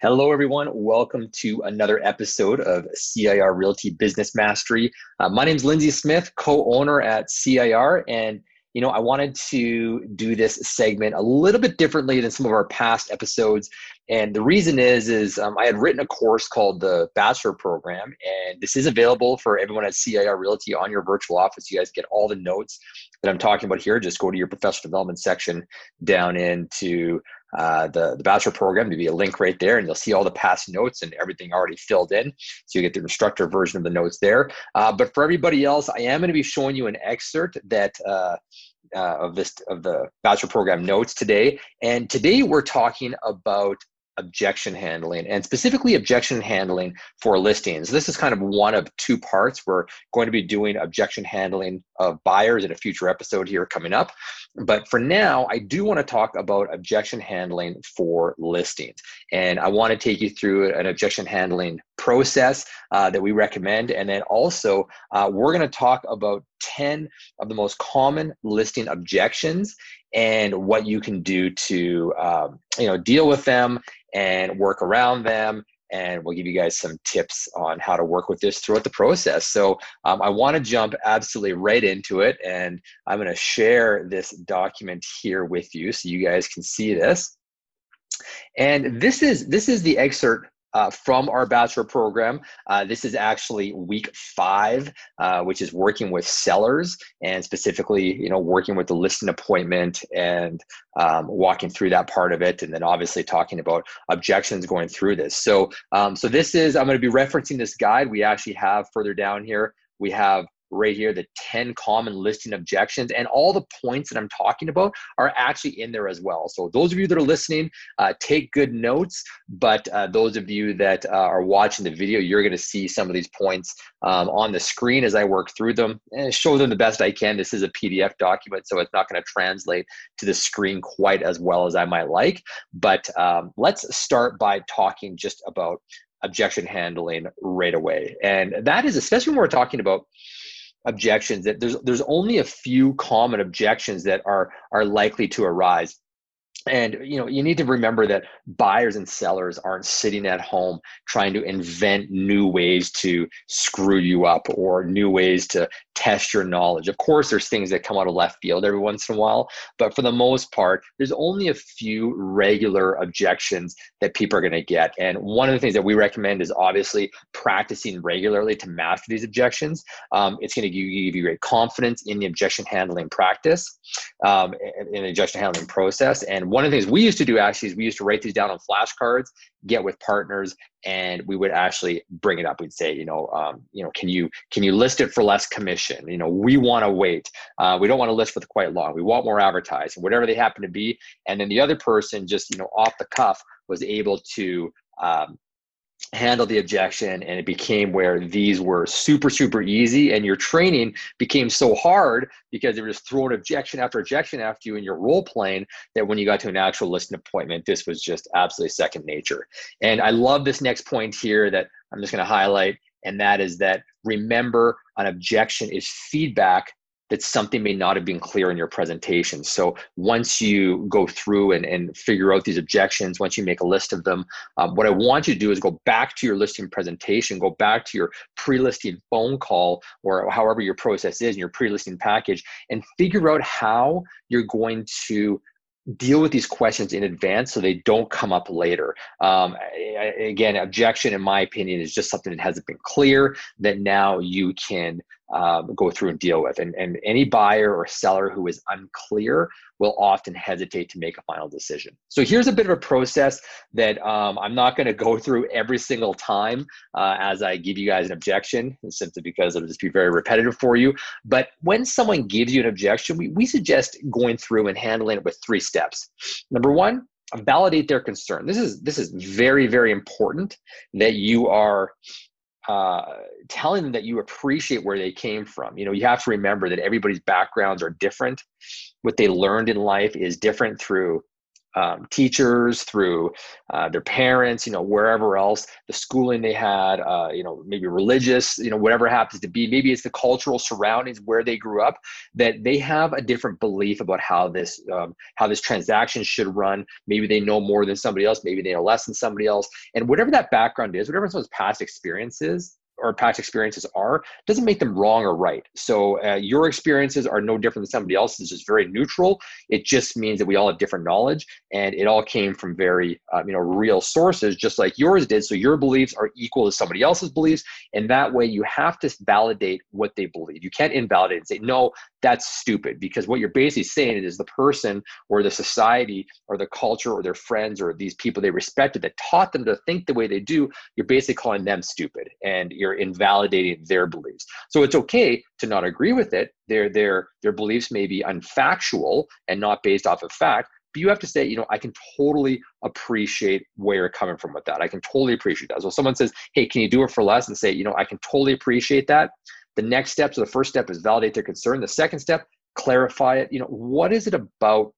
Hello, everyone. Welcome to another episode of CIR Realty Business Mastery. Uh, my name is Lindsey Smith, co-owner at CIR, and you know I wanted to do this segment a little bit differently than some of our past episodes. And the reason is, is um, I had written a course called the Bachelor Program, and this is available for everyone at CIR Realty on your virtual office. You guys get all the notes that I'm talking about here. Just go to your professional development section down into uh, the, the bachelor program to be a link right there and you'll see all the past notes and everything already filled in. So you get the instructor version of the notes there. Uh, but for everybody else i am going to be showing you an excerpt that uh, uh, of this of the bachelor program notes today. And today we're talking about objection handling and specifically objection handling for listings. This is kind of one of two parts. We're going to be doing objection handling of buyers in a future episode here coming up. But for now, I do want to talk about objection handling for listings. And I want to take you through an objection handling process uh, that we recommend. And then also, uh, we're going to talk about 10 of the most common listing objections and what you can do to um, you know deal with them and work around them and we'll give you guys some tips on how to work with this throughout the process. So um, I want to jump absolutely right into it, and I'm going to share this document here with you so you guys can see this. And this is this is the excerpt uh, from our bachelor program. Uh, this is actually week five, uh, which is working with sellers and specifically, you know, working with the listing appointment and um, walking through that part of it, and then obviously talking about objections going through this. So, um, so this is I'm going to be referencing this guide we actually have further down here. We have right here the 10 common listing objections and all the points that i'm talking about are actually in there as well. So those of you that are listening uh, take good notes but uh, those of you that uh, are watching the video you're going to see some of these points um, on the screen as i work through them and show them the best i can. This is a pdf document so it's not going to translate to the screen quite as well as i might like but um, let's start by talking just about objection handling right away. And that is especially when we're talking about objections that there's there's only a few common objections that are are likely to arise. And you know you need to remember that buyers and sellers aren't sitting at home trying to invent new ways to screw you up or new ways to test your knowledge. Of course there's things that come out of left field every once in a while but for the most part there's only a few regular objections that people are going to get. And one of the things that we recommend is obviously practicing regularly to master these objections. Um, it's going to give you, great confidence in the objection handling practice um, in the objection handling process. And one of the things we used to do actually is we used to write these down on flashcards, get with partners, and we would actually bring it up. We'd say, you know, um, you know, can you can you list it for less commission? You know, we want to wait. Uh, we don't want to list for quite long. We want more advertising, whatever they happen to be. And then the other person, just you know, off the cuff, was able to um, handle the objection and it became where these were super super easy and your training became so hard because they were just throwing objection after objection after you in your role playing that when you got to an actual listing appointment this was just absolutely second nature. And i love this next point here that i'm just going to highlight and that is that remember an objection is feedback that something may not have been clear in your presentation. So once you go through and, and figure out these objections, once you make a list of them, um, what I want you to do is go back to your listing presentation, go back to your pre-listing phone call or however your process is in your pre-listing package and figure out how you're going to deal with these questions in advance so they don't come up later. Um, again, objection, in my opinion, is just something that hasn't been clear that now you can um, go through and deal with. And, and any buyer or seller who is unclear will often hesitate to make a final decision. So here's a bit of a process that um, I'm not going to go through every single time uh, as I give you guys an objection, simply because it'll just be very repetitive for you. But when someone gives you an objection, we, we suggest going through and handling it with three steps. Number one, validate their concern. This is this is very very important that you are uh, telling them that you appreciate where they came from. You know, you have to remember that everybody's backgrounds are different. What they learned in life is different through um, teachers, through uh, their parents, you know, wherever else, the schooling they had, uh, you know, maybe religious, you know, whatever happens to be. Maybe it's the cultural surroundings where they grew up that they have a different belief about how this um, how this transaction should run. Maybe they know more than somebody else. Maybe they know less than somebody else. And whatever that background is, whatever someone's past experiences or past experiences are doesn't make them wrong or right. So uh, your experiences are no different than somebody else's. It's very neutral. It just means that we all have different knowledge, and it all came from very um, you know real sources, just like yours did. So your beliefs are equal to somebody else's beliefs, and that way you have to validate what they believe. You can't invalidate and say no, that's stupid, because what you're basically saying is the person or the society or the culture or their friends or these people they respected that taught them to think the way they do. You're basically calling them stupid, and you're you're invalidating their beliefs. So it's okay to not agree with it. Their their their beliefs may be unfactual and not based off of fact, but you have to say, you know, I can totally appreciate where you're coming from with that. I can totally appreciate that. So someone says, hey, can you do it for less? And say, you know, I can totally appreciate that. The next step, so the first step is validate their concern. The second step, clarify it. You know, what is it about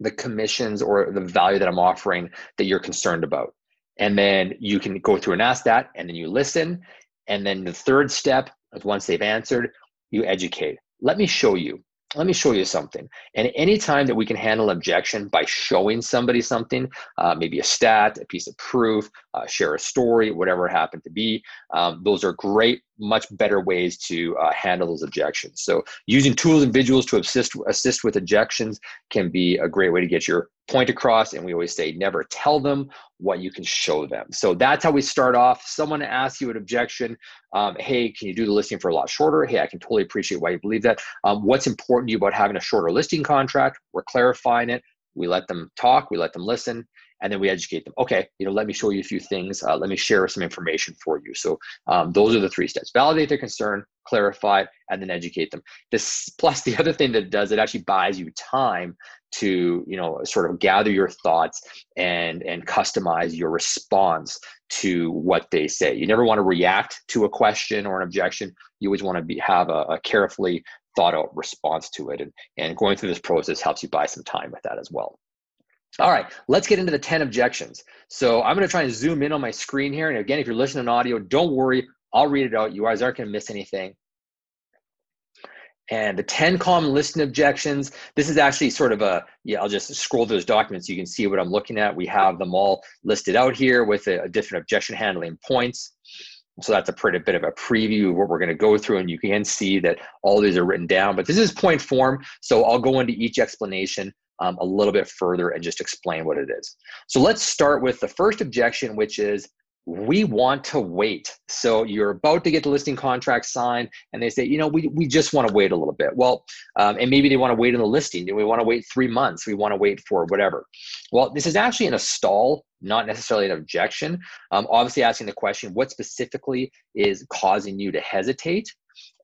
the commissions or the value that I'm offering that you're concerned about? And then you can go through and ask that, and then you listen, and then the third step is once they've answered, you educate. Let me show you. Let me show you something. And anytime that we can handle objection by showing somebody something, uh, maybe a stat, a piece of proof, uh, share a story, whatever it happened to be, um, those are great much better ways to uh, handle those objections. So using tools and visuals to assist assist with objections can be a great way to get your point across. And we always say never tell them what you can show them. So that's how we start off. Someone asks you an objection. Um, hey, can you do the listing for a lot shorter? Hey, I can totally appreciate why you believe that. Um, what's important to you about having a shorter listing contract? We're clarifying it. We let them talk. We let them listen and then we educate them. Okay you know let me show you a few things. Uh, let me share some information for you. So um, those are the three steps. Validate their concern clarify and then educate them. This plus the other thing that it does it actually buys you time to you know sort of gather your thoughts and and customize your response to what they say. You never want to react to a question or an objection. You always want to be have a, a carefully thought out response to it. And, and going through this process helps you buy some time with that as well all right, let's get into the 10 objections. So I'm going to try and zoom in on my screen here. And again, if you're listening to audio, don't worry. I'll read it out. You guys aren't going to miss anything. And the 10 common listing objections, this is actually sort of a, yeah, I'll just scroll those documents so you can see what I'm looking at. We have them all listed out here with a, a different objection handling points. So that's a pretty bit of a preview of what we're going to go through, and you can see that all these are written down. But this is point form, so I'll go into each explanation um, a little bit further and just explain what it is. So let's start with the first objection, which is we want to wait. So you're about to get the listing contract signed, and they say, you know, we, we just want to wait a little bit. Well, um, and maybe they want to wait in the listing. We want to wait three months? We want to wait for whatever. Well, this is actually in a stall, not necessarily an objection. Um, obviously, asking the question, what specifically is causing you to hesitate?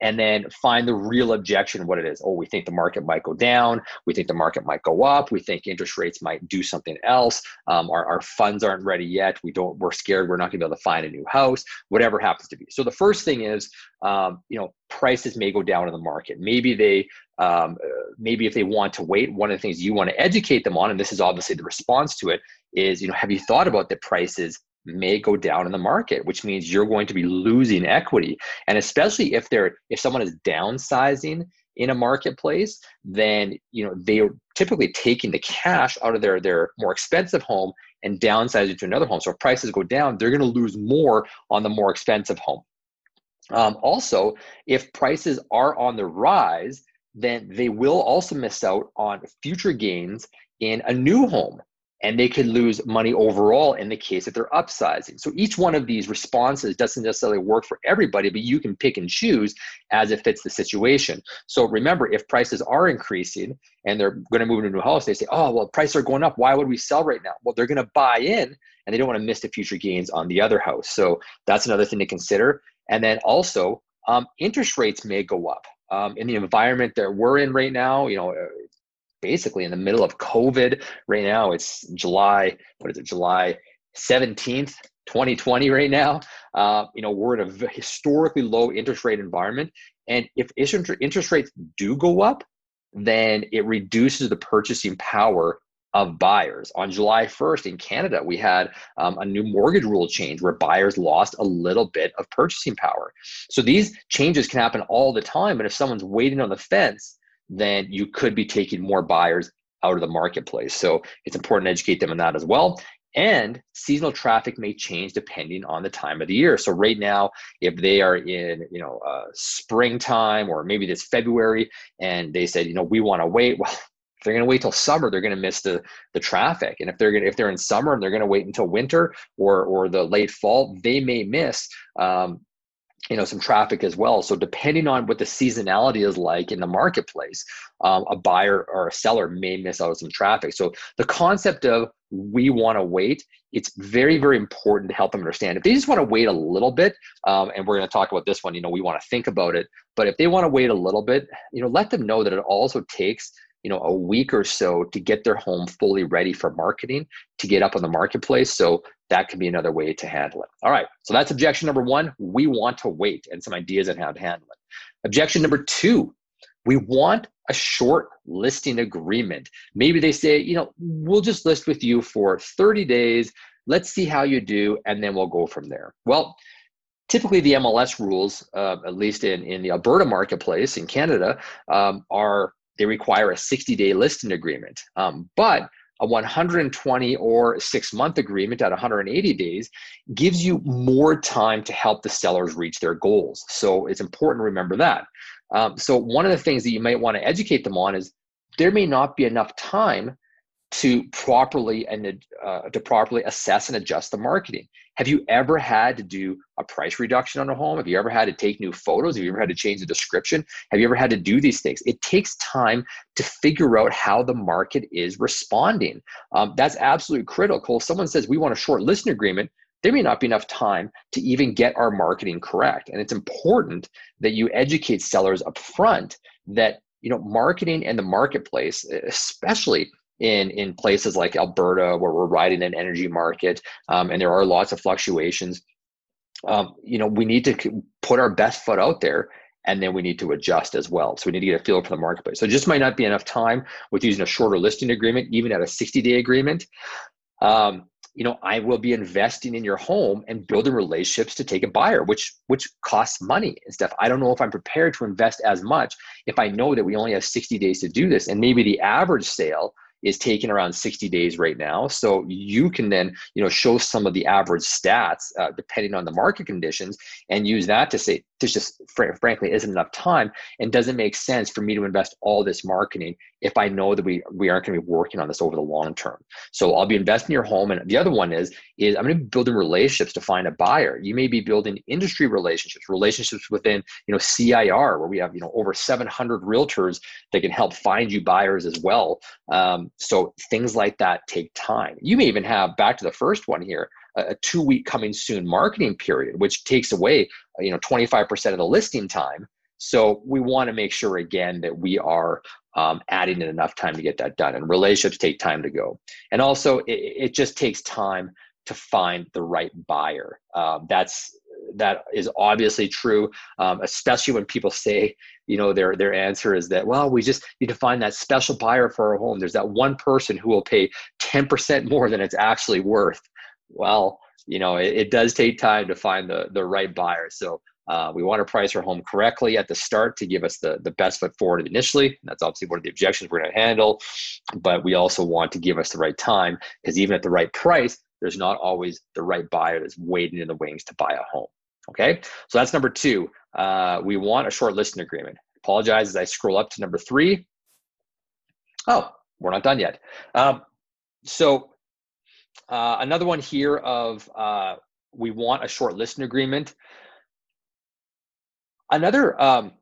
And then find the real objection what it is. Oh we think the market might go down. We think the market might go up. We think interest rates might do something else. Um, our, our funds aren't ready yet. We don't we're scared we're not going to be able to find a new house whatever happens to be. So the first thing is um, you know prices may go down in the market. Maybe they um, uh, maybe if they want to wait one of the things you want to educate them on and this is obviously the response to it is you know have you thought about the prices may go down in the market which means you're going to be losing equity. And especially if they're if someone is downsizing in a marketplace then you know they're typically taking the cash out of their their more expensive home and downsizing to another home. So if prices go down they're going to lose more on the more expensive home. Um, also if prices are on the rise then they will also miss out on future gains in a new home and they could lose money overall in the case that they're upsizing. So each one of these responses doesn't necessarily work for everybody, but you can pick and choose as it fits the situation. So remember, if prices are increasing and they're going to move into a new house, they say, oh, well, prices are going up. Why would we sell right now? Well, they're going to buy in and they don't want to miss the future gains on the other house. So that's another thing to consider. And then also, um, interest rates may go up. Um, in the environment that we're in right now, you know, basically in the middle of COVID right now. It's July, what is it, July 17th, 2020 right now. Uh, you know, we're in a historically low interest rate environment. And if interest rates do go up, then it reduces the purchasing power of buyers. On July 1st in Canada, we had um, a new mortgage rule change where buyers lost a little bit of purchasing power. So these changes can happen all the time. And if someone's waiting on the fence, then you could be taking more buyers out of the marketplace. So it's important to educate them on that as well. And seasonal traffic may change depending on the time of the year. So right now, if they are in, you know, uh, springtime or maybe this February, and they said, you know, we want to wait, well, if they're going to wait till summer they're going to miss the the traffic and if they're going to if they're in summer and they're going to wait until winter or or the late fall they may miss um, you know some traffic as well. So depending on what the seasonality is like in the marketplace um, a buyer or a seller may miss out on some traffic. So the concept of we want to wait it's very very important to help them understand. If they just want to wait a little bit um, and we're going to talk about this one you know we want to think about it but if they want to wait a little bit you know let them know that it also takes you know a week or so to get their home fully ready for marketing to get up on the marketplace. So that could be another way to handle it. All right. So that's objection number one. We want to wait and some ideas on how to handle it. Objection number two. We want a short listing agreement. Maybe they say you know we'll just list with you for 30 days. Let's see how you do and then we'll go from there. Well typically the mls rules uh, at least in, in the alberta marketplace in canada um, are they require a 60 day listing agreement. Um, but a 120 or six month agreement at 180 days gives you more time to help the sellers reach their goals. So it's important to remember that. Um, so, one of the things that you might want to educate them on is there may not be enough time to properly and uh, to properly assess and adjust the marketing. Have you ever had to do a price reduction on a home? Have you ever had to take new photos? Have you ever had to change the description? Have you ever had to do these things? It takes time to figure out how the market is responding. Um, that's absolutely critical. If someone says we want a short listing agreement, there may not be enough time to even get our marketing correct. And it's important that you educate sellers up front that you know marketing and the marketplace, especially in in places like Alberta, where we're riding an energy market, um, and there are lots of fluctuations. Um, you know, we need to put our best foot out there, and then we need to adjust as well. So we need to get a feel for the marketplace. So just might not be enough time with using a shorter listing agreement, even at a 60 day agreement. Um, you know, I will be investing in your home and building relationships to take a buyer, which which costs money and stuff. I don't know if I'm prepared to invest as much if I know that we only have 60 days to do this, and maybe the average sale is taking around 60 days right now. So you can then, you know, show some of the average stats uh, depending on the market conditions and use that to say, this just fr- frankly isn't enough time and doesn't make sense for me to invest all this marketing if I know that we we aren't going to be working on this over the long term. So I'll be investing in your home, and the other one is is I'm going to be building relationships to find a buyer. You may be building industry relationships, relationships within you know CIR where we have you know over 700 realtors that can help find you buyers as well. Um, so things like that take time. You may even have back to the first one here a two week coming soon marketing period, which takes away you know 25% of the listing time. So we want to make sure again that we are um, adding in enough time to get that done. And relationships take time to go. And also, it, it just takes time to find the right buyer. Um, that's that is obviously true, um, especially when people say, you know, their their answer is that, well, we just need to find that special buyer for our home. There's that one person who will pay 10% more than it's actually worth well, you know, it, it does take time to find the, the right buyer. So uh, we want to price our home correctly at the start to give us the, the best foot forward initially. That's obviously one of the objections we're going to handle. But we also want to give us the right time because even at the right price, there's not always the right buyer that's waiting in the wings to buy a home. Okay, so that's number two. Uh, we want a short listing agreement. Apologize as I scroll up to number three. Oh, we're not done yet. Um, so uh, another one here of uh, we want a short listing agreement. Another um,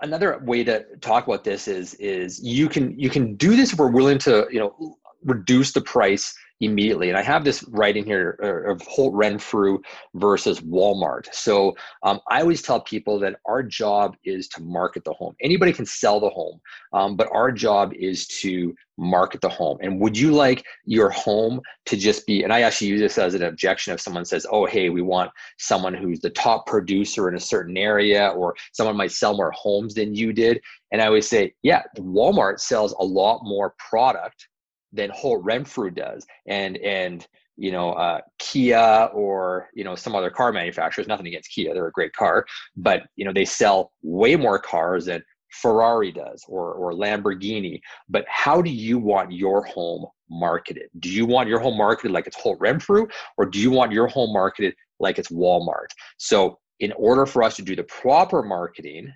another way to talk about this is is you can you can do this if we're willing to you know reduce the price immediately. And I have this right in here uh, of Holt Renfrew versus Walmart. So um, I always tell people that our job is to market the home. Anybody can sell the home, um, but our job is to market the home. And would you like your home to just be, and I actually use this as an objection if someone says, oh, hey, we want someone who's the top producer in a certain area, or someone might sell more homes than you did. And I always say, yeah, Walmart sells a lot more product than Holt Renfrew does, and and you know uh, Kia or you know some other car manufacturers. Nothing against Kia; they're a great car, but you know they sell way more cars than Ferrari does or or Lamborghini. But how do you want your home marketed? Do you want your home marketed like it's Holt Renfrew, or do you want your home marketed like it's Walmart? So in order for us to do the proper marketing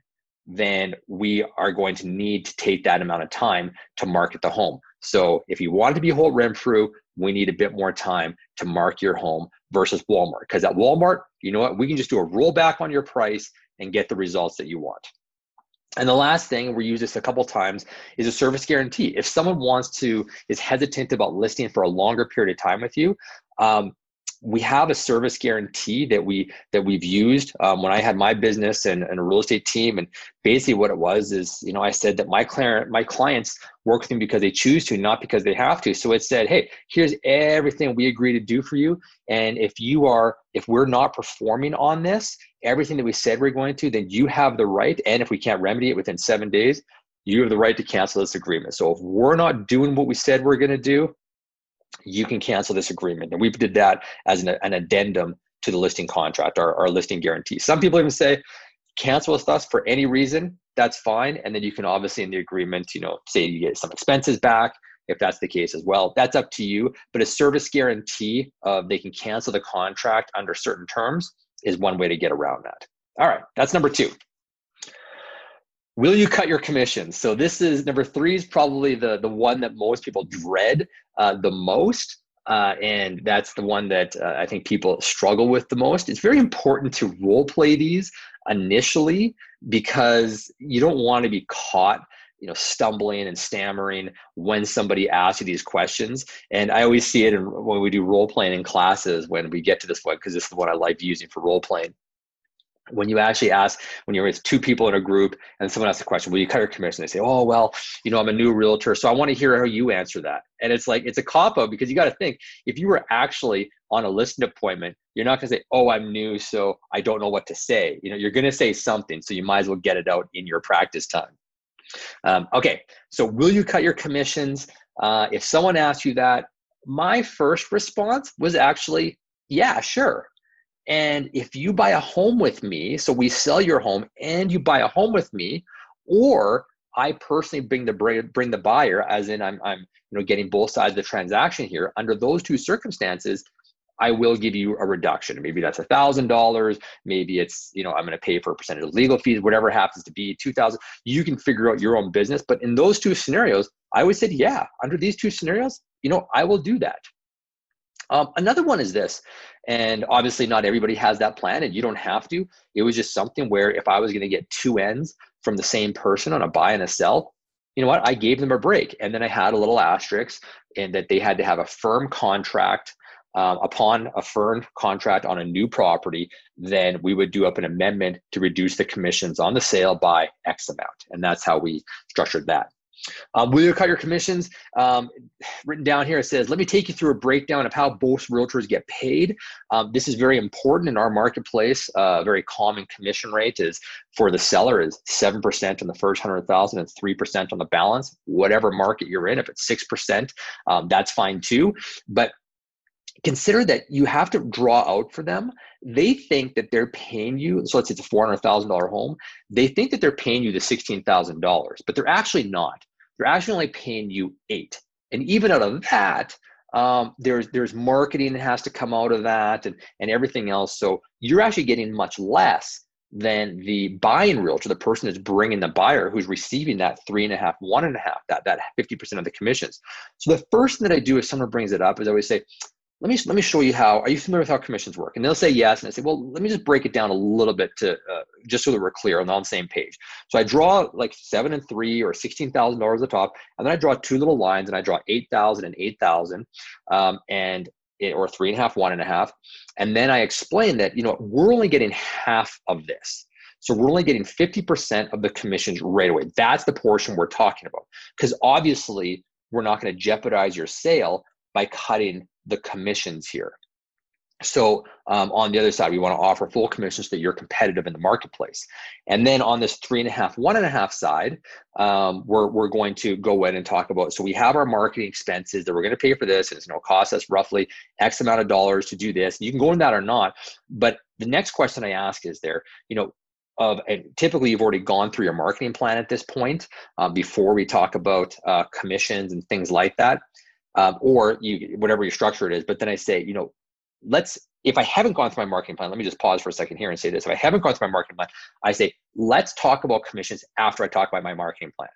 then we are going to need to take that amount of time to market the home. So if you want to be Holt Renfrew, we need a bit more time to mark your home versus Walmart. Because at Walmart, you know what? We can just do a rollback on your price and get the results that you want. And the last thing, we use this a couple times, is a service guarantee. If someone wants to, is hesitant about listing for a longer period of time with you, um, we have a service guarantee that we that we've used um, when I had my business and, and, a real estate team. And basically, what it was is, you know, I said that my client my clients work with me because they choose to, not because they have to. So it said, hey, here's everything we agree to do for you, and if you are if we're not performing on this, everything that we said we're going to, then you have the right. And if we can't remedy it within seven days, you have the right to cancel this agreement. So if we're not doing what we said we're going to do, you can cancel this agreement. And we did that as an, an addendum to the listing contract, our, our listing guarantee. Some people even say, cancel with us for any reason, that's fine. And then you can obviously in the agreement, you know, say you get some expenses back if that's the case as well. That's up to you. But a service guarantee of they can cancel the contract under certain terms is one way to get around that. All right, that's number two. Will you cut your commissions? So this is number three is probably the the one that most people dread uh, the most. Uh, and that's the one that uh, I think people struggle with the most. It's very important to role play these initially because you don't want to be caught you know stumbling and stammering when somebody asks you these questions and i always see it in, when we do role playing in classes when we get to this one because this is the one i like using for role playing when you actually ask when you're with two people in a group and someone asks a question will you cut your commission? They say oh well you know i'm a new realtor so i want to hear how you answer that. And it's like it's a cop because you got to think if you were actually on a listing appointment you're not going to say oh i'm new so i don't know what to say. You know you're going to say something so you might as well get it out in your practice time. Um, okay so will you cut your commissions? Uh, if someone asks you that my first response was actually yeah sure and if you buy a home with me, so we sell your home and you buy a home with me, or I personally bring the bring the buyer, as in I'm I'm you know getting both sides of the transaction here. Under those two circumstances, I will give you a reduction. Maybe that's a thousand dollars. Maybe it's you know I'm going to pay for a percentage of legal fees, whatever happens to be two thousand. You can figure out your own business. But in those two scenarios, I would say yeah. Under these two scenarios, you know I will do that. Um, another one is this, and obviously not everybody has that plan, and you don't have to. It was just something where if I was going to get two ends from the same person on a buy and a sell, you know what? I gave them a break, and then I had a little asterisk, and that they had to have a firm contract. Um, upon a firm contract on a new property, then we would do up an amendment to reduce the commissions on the sale by X amount, and that's how we structured that. Um, will you cut your commissions? Um, written down here, it says, let me take you through a breakdown of how both realtors get paid. Um, this is very important in our marketplace. A uh, very common commission rate is for the seller is 7% on the first 100,000 and 3% on the balance, whatever market you're in. If it's 6%, um, that's fine too. But consider that you have to draw out for them. They think that they're paying you. So let's say it's a four hundred thousand dollar home. They think that they're paying you the sixteen thousand dollars, but they're actually not they're actually only paying you eight. And even out of that, um, there's there's marketing that has to come out of that and, and everything else. So you're actually getting much less than the buying realtor, the person that's bringing the buyer who's receiving that three and a half, one and a half, that that 50% of the commissions. So the first thing that I do if someone brings it up is I always say, let me let me show you how. Are you familiar with how commissions work? And they'll say yes, and I say, well, let me just break it down a little bit to uh, just so that we're clear and on the same page. So I draw like seven and three or sixteen thousand dollars at the top, and then I draw two little lines, and I draw eight thousand and eight thousand, um, and it, or three and a half, one and a half, and then I explain that you know we're only getting half of this. So we're only getting 50% of the commissions right away. That's the portion we're talking about. Because obviously, we're not going to jeopardize your sale by cutting the commissions here. So um, on the other side, we want to offer full commissions so that you're competitive in the marketplace. And then on this three and a half, one and a half side, um, we're, we're going to go in and talk about, so we have our marketing expenses that we're going to pay for this and it's going to cost us roughly X amount of dollars to do this. You can go in that or not. But the next question I ask is there, you know, of and typically you've already gone through your marketing plan at this point uh, before we talk about uh, commissions and things like that um, or you whatever your structure it is but then i say you know let's if I haven't gone through my marketing plan, let me just pause for a second here and say this. If I haven't gone through my marketing plan, I say, let's talk about commissions after I talk about my marketing plan.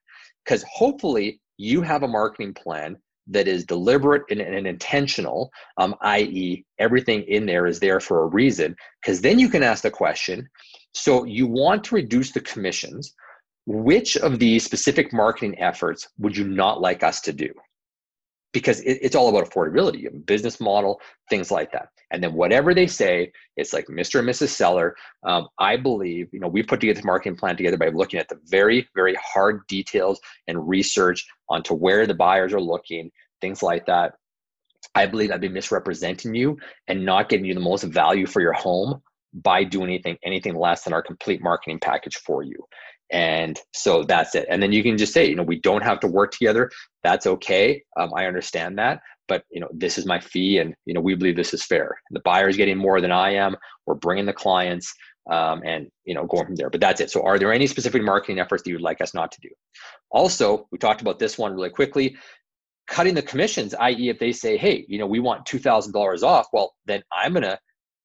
Because hopefully you have a marketing plan that is deliberate and, and intentional, um, i.e., everything in there is there for a reason. Because then you can ask the question so you want to reduce the commissions. Which of these specific marketing efforts would you not like us to do? Because it, it's all about affordability, business model, things like that. And then whatever they say, it's like Mr. and Mrs. Seller. Um, I believe, you know, we put together this marketing plan together by looking at the very, very hard details and research onto where the buyers are looking, things like that. I believe I'd be misrepresenting you and not giving you the most value for your home by doing anything anything less than our complete marketing package for you and so that's it. And then you can just say you know we don't have to work together. That's okay. Um, i understand that. But you know this is my fee and you know we believe this is fair. The buyer is getting more than i am. We're bringing the clients um, and you know going from there. But that's it. So are there any specific marketing efforts that you'd like us not to do? Also we talked about this one really quickly. Cutting the commissions i.e if they say hey you know we want $2000 off well then i'm gonna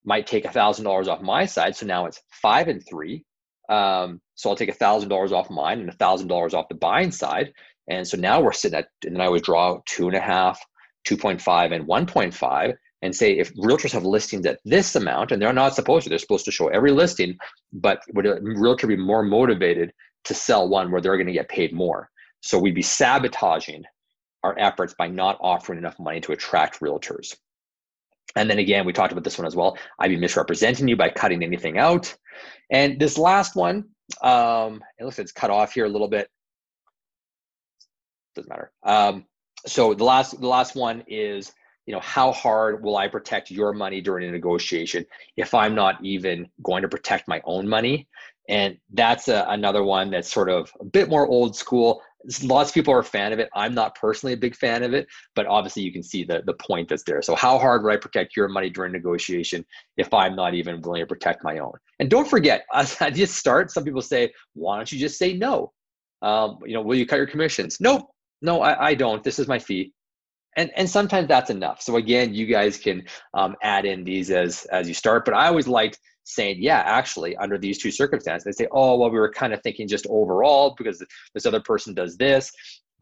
might take $1000 off my side. So now it's five and three um, so I'll take a thousand dollars off mine and a thousand dollars off the buying side. And so now we're sitting at, and then I would draw two and a half, 2.5 and 1.5 and say if realtors have listings at this amount, and they're not supposed to, they're supposed to show every listing, but would a realtor be more motivated to sell one where they're going to get paid more? So we'd be sabotaging our efforts by not offering enough money to attract realtors. And then again, we talked about this one as well. I'd be misrepresenting you by cutting anything out. And this last one, um, it looks like it's cut off here a little bit. Doesn't matter. Um, so the last the last one is you know how hard will i protect your money during a negotiation if i'm not even going to protect my own money and that's a, another one that's sort of a bit more old school lots of people are a fan of it. I'm not personally a big fan of it, but obviously you can see the, the point that's there. So how hard would I protect your money during negotiation if I'm not even willing to protect my own? And don't forget, as I just start, some people say, why don't you just say no? Um, you know, will you cut your commissions? Nope. No, I, I don't. This is my fee. And, and sometimes that's enough. So again, you guys can um, add in these as as you start. But I always liked saying, yeah, actually, under these two circumstances, they say, oh, well, we were kind of thinking just overall because this other person does this.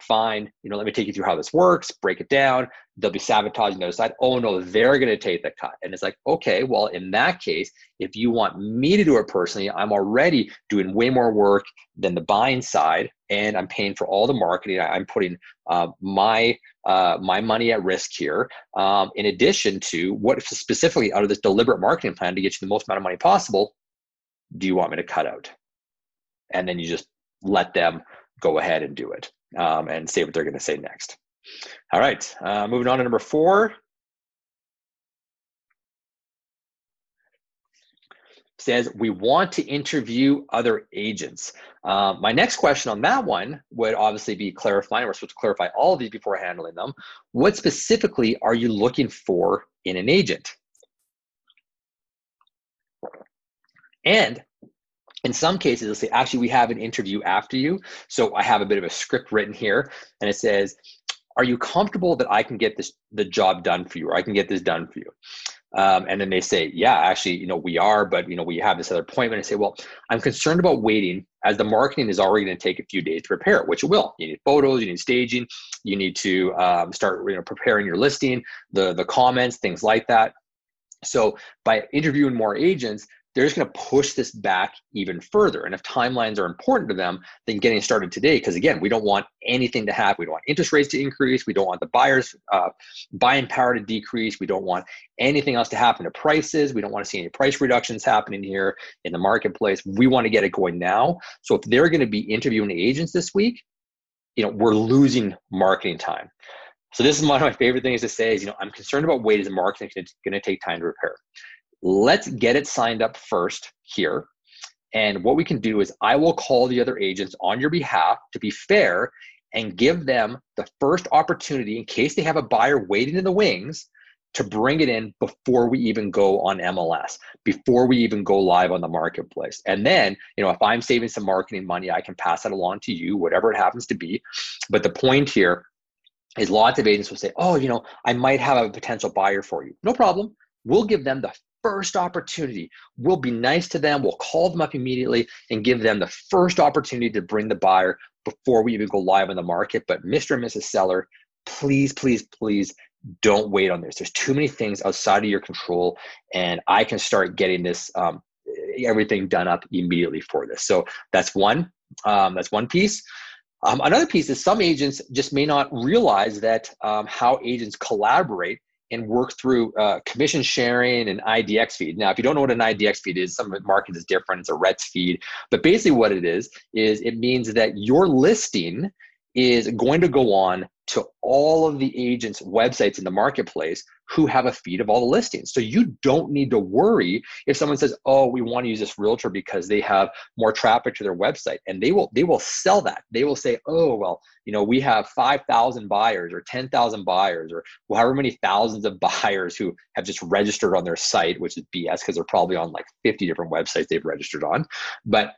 Fine, you know, let me take you through how this works, break it down. They'll be sabotaging the other side. Oh no, they're going to take the cut. And it's like, okay, well, in that case, if you want me to do it personally, I'm already doing way more work than the buying side, and I'm paying for all the marketing. I'm putting uh, my uh, my money at risk here. Um, in addition to what specifically out of this deliberate marketing plan to get you the most amount of money possible, do you want me to cut out? And then you just let them go ahead and do it um, and say what they're going to say next. All right, uh, moving on to number four. says we want to interview other agents. Uh, my next question on that one would obviously be clarifying. We're supposed to clarify all of these before handling them. What specifically are you looking for in an agent? And in some cases, they'll say, actually, we have an interview after you. So I have a bit of a script written here, and it says, are you comfortable that I can get this the job done for you, or I can get this done for you? Um, and then they say, yeah, actually, you know, we are, but you know, we have this other appointment. I say, well, I'm concerned about waiting as the marketing is already going to take a few days to prepare, which it will. You need photos, you need staging, you need to um, start, you know, preparing your listing, the the comments, things like that. So by interviewing more agents, they're just going to push this back even further. And if timelines are important to them, then getting started today, because again, we don't want anything to happen. We don't want interest rates to increase. We don't want the buyers' uh, buying power to decrease. We don't want anything else to happen to prices. We don't want to see any price reductions happening here in the marketplace. We want to get it going now. So if they're going to be interviewing agents this week, you know, we're losing marketing time. So this is one of my favorite things to say is, you know, I'm concerned about weight as a market it's going to take time to repair. Let's get it signed up first here. And what we can do is I will call the other agents on your behalf to be fair and give them the first opportunity in case they have a buyer waiting in the wings to bring it in before we even go on MLS, before we even go live on the marketplace. And then, you know, if I'm saving some marketing money, I can pass that along to you, whatever it happens to be. But the point here is lots of agents will say, oh, you know, I might have a potential buyer for you. No problem. We'll give them the first opportunity. We'll be nice to them. We'll call them up immediately and give them the first opportunity to bring the buyer before we even go live on the market. But Mr. and Mrs. Seller, please, please, please don't wait on this. There's too many things outside of your control, and I can start getting this um, everything done up immediately for this. So that's one. Um, that's one piece. Um, another piece is some agents just may not realize that um, how agents collaborate and work through uh, commission sharing and IDX feed. Now, if you don't know what an IDX feed is, some of the market is different. It's a RETS feed, but basically what it is is it means that your listing is going to go on to all of the agents' websites in the marketplace who have a feed of all the listings. So you don't need to worry if someone says, "Oh, we want to use this realtor because they have more traffic to their website." And they will they will sell that. They will say, "Oh, well, you know, we have 5,000 buyers or 10,000 buyers or however many thousands of buyers who have just registered on their site, which is BS because they're probably on like 50 different websites they've registered on." But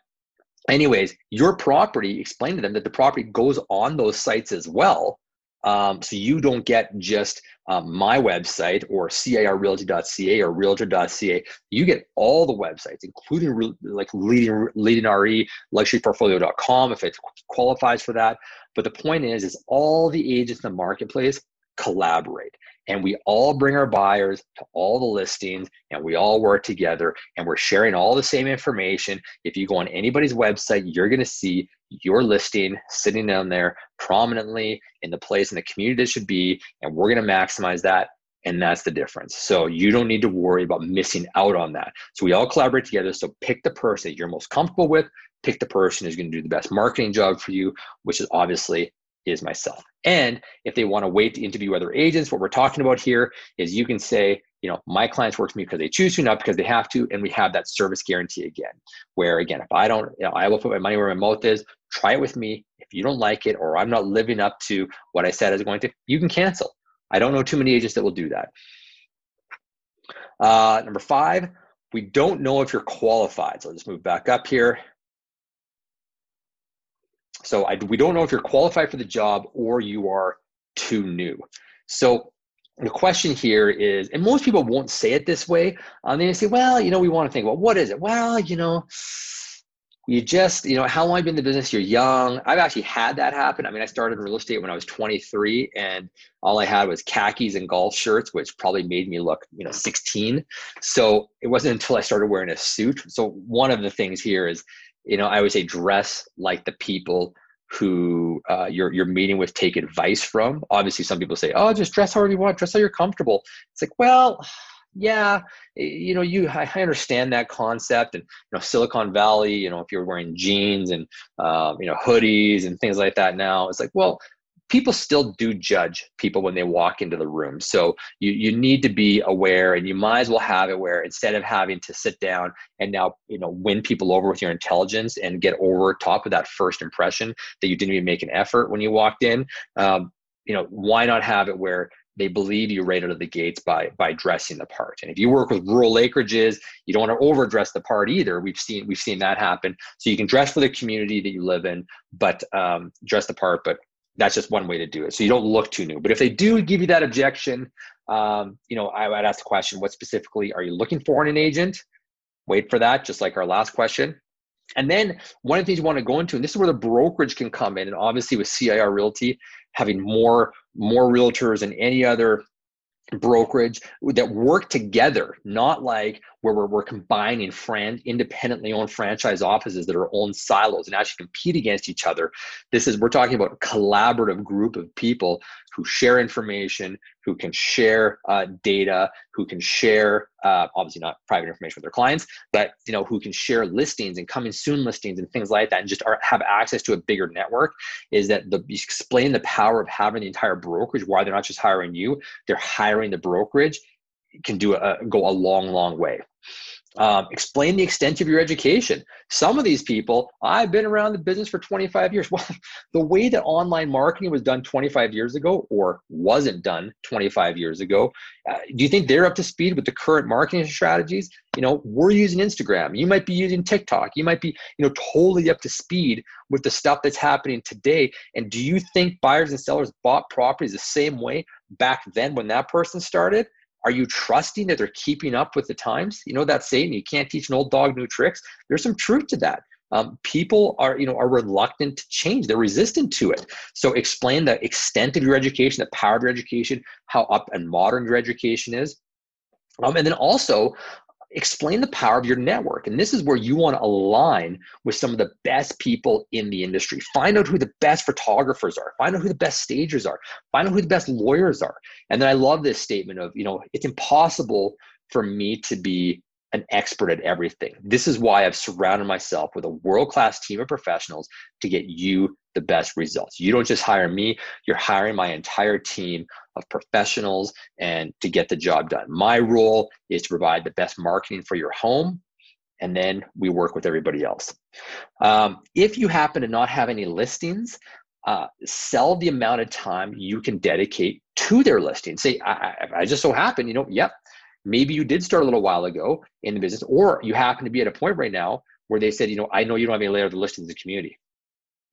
anyways, your property, explain to them that the property goes on those sites as well um, so you don't get just um, my website or cirrealty.ca or realtor.ca. You get all the websites, including re- like leading, leading RE, luxuryportfolio.com if it qualifies for that. But the point is, is all the agents in the marketplace collaborate. And we all bring our buyers to all the listings and we all work together and we're sharing all the same information. If you go on anybody's website you're going to see your listing sitting down there prominently in the place in the community it should be and we're going to maximize that and that's the difference. So you don't need to worry about missing out on that. So we all collaborate together so pick the person that you're most comfortable with. Pick the person who's going to do the best marketing job for you which is obviously is myself. And if they want to wait to interview other agents, what we're talking about here is you can say, you know, my clients work for me because they choose to, not because they have to. And we have that service guarantee again, where again, if I don't, you know, I will put my money where my mouth is, try it with me. If you don't like it or I'm not living up to what I said I was going to, you can cancel. I don't know too many agents that will do that. Uh, number five, we don't know if you're qualified. So I'll just move back up here. So I, we don't know if you're qualified for the job or you are too new. So the question here is, and most people won't say it this way. Um, they say, well, you know, we want to think, well, what is it? Well, you know, you just, you know, how long have you been in the business? You're young. I've actually had that happen. I mean, I started in real estate when I was 23 and all I had was khakis and golf shirts, which probably made me look, you know, 16. So it wasn't until I started wearing a suit. So one of the things here is, you know, I always say dress like the people who uh, you're you're meeting with take advice from. Obviously, some people say, "Oh, just dress however you want, dress how you're comfortable." It's like, well, yeah, you know, you I understand that concept, and you know, Silicon Valley, you know, if you're wearing jeans and um, you know hoodies and things like that now, it's like, well, people still do judge people when they walk into the room. So you, you need to be aware and you might as well have it where instead of having to sit down and now, you know, win people over with your intelligence and get over top of that first impression that you didn't even make an effort when you walked in, um, you know, why not have it where they believe you right out of the gates by by dressing the part. And if you work with rural acreages, you don't want to overdress the part either. We've seen we've seen that happen. So you can dress for the community that you live in, but um, dress the part, but that's just one way to do it. So you don't look too new. But if they do give you that objection, um, you know, I would ask the question, what specifically are you looking for in an agent? Wait for that, just like our last question. And then one of the things you want to go into, and this is where the brokerage can come in, and obviously with CIR Realty, having more more realtors than any other brokerage that work together, not like where we're, we're combining independently owned franchise offices that are own silos and actually compete against each other. This is, we're talking about a collaborative group of people who share information, who can share uh, data, who can share uh, obviously not private information with their clients, but you know who can share listings and coming soon listings and things like that, and just are, have access to a bigger network. Is that the explain the power of having the entire brokerage? Why they're not just hiring you, they're hiring the brokerage can do a, go a long, long way. Um, explain the extent of your education. Some of these people, I've been around the business for 25 years. Well, the way that online marketing was done 25 years ago or wasn't done 25 years ago, uh, do you think they're up to speed with the current marketing strategies? You know, we're using Instagram. You might be using TikTok. You might be, you know, totally up to speed with the stuff that's happening today. And do you think buyers and sellers bought properties the same way back then when that person started? Are you trusting that they're keeping up with the times? You know that saying, you can't teach an old dog new tricks. There's some truth to that. Um, people are, you know, are reluctant to change. They're resistant to it. So explain the extent of your education, the power of your education, how up and modern your education is. Um, and then also explain the power of your network. And this is where you want to align with some of the best people in the industry. Find out who the best photographers are, find out who the best stagers are, find out who the best lawyers are. And then I love this statement of, you know, it's impossible for me to be an expert at everything. This is why I've surrounded myself with a world class team of professionals to get you the best results. You don't just hire me, you're hiring my entire team of professionals and to get the job done. My role is to provide the best marketing for your home, and then we work with everybody else. Um, if you happen to not have any listings, uh, sell the amount of time you can dedicate to their listing. Say, I, I, I just so happen, you know, yep, maybe you did start a little while ago in the business, or you happen to be at a point right now where they said, you know, I know you don't have any layer of the listings in the community.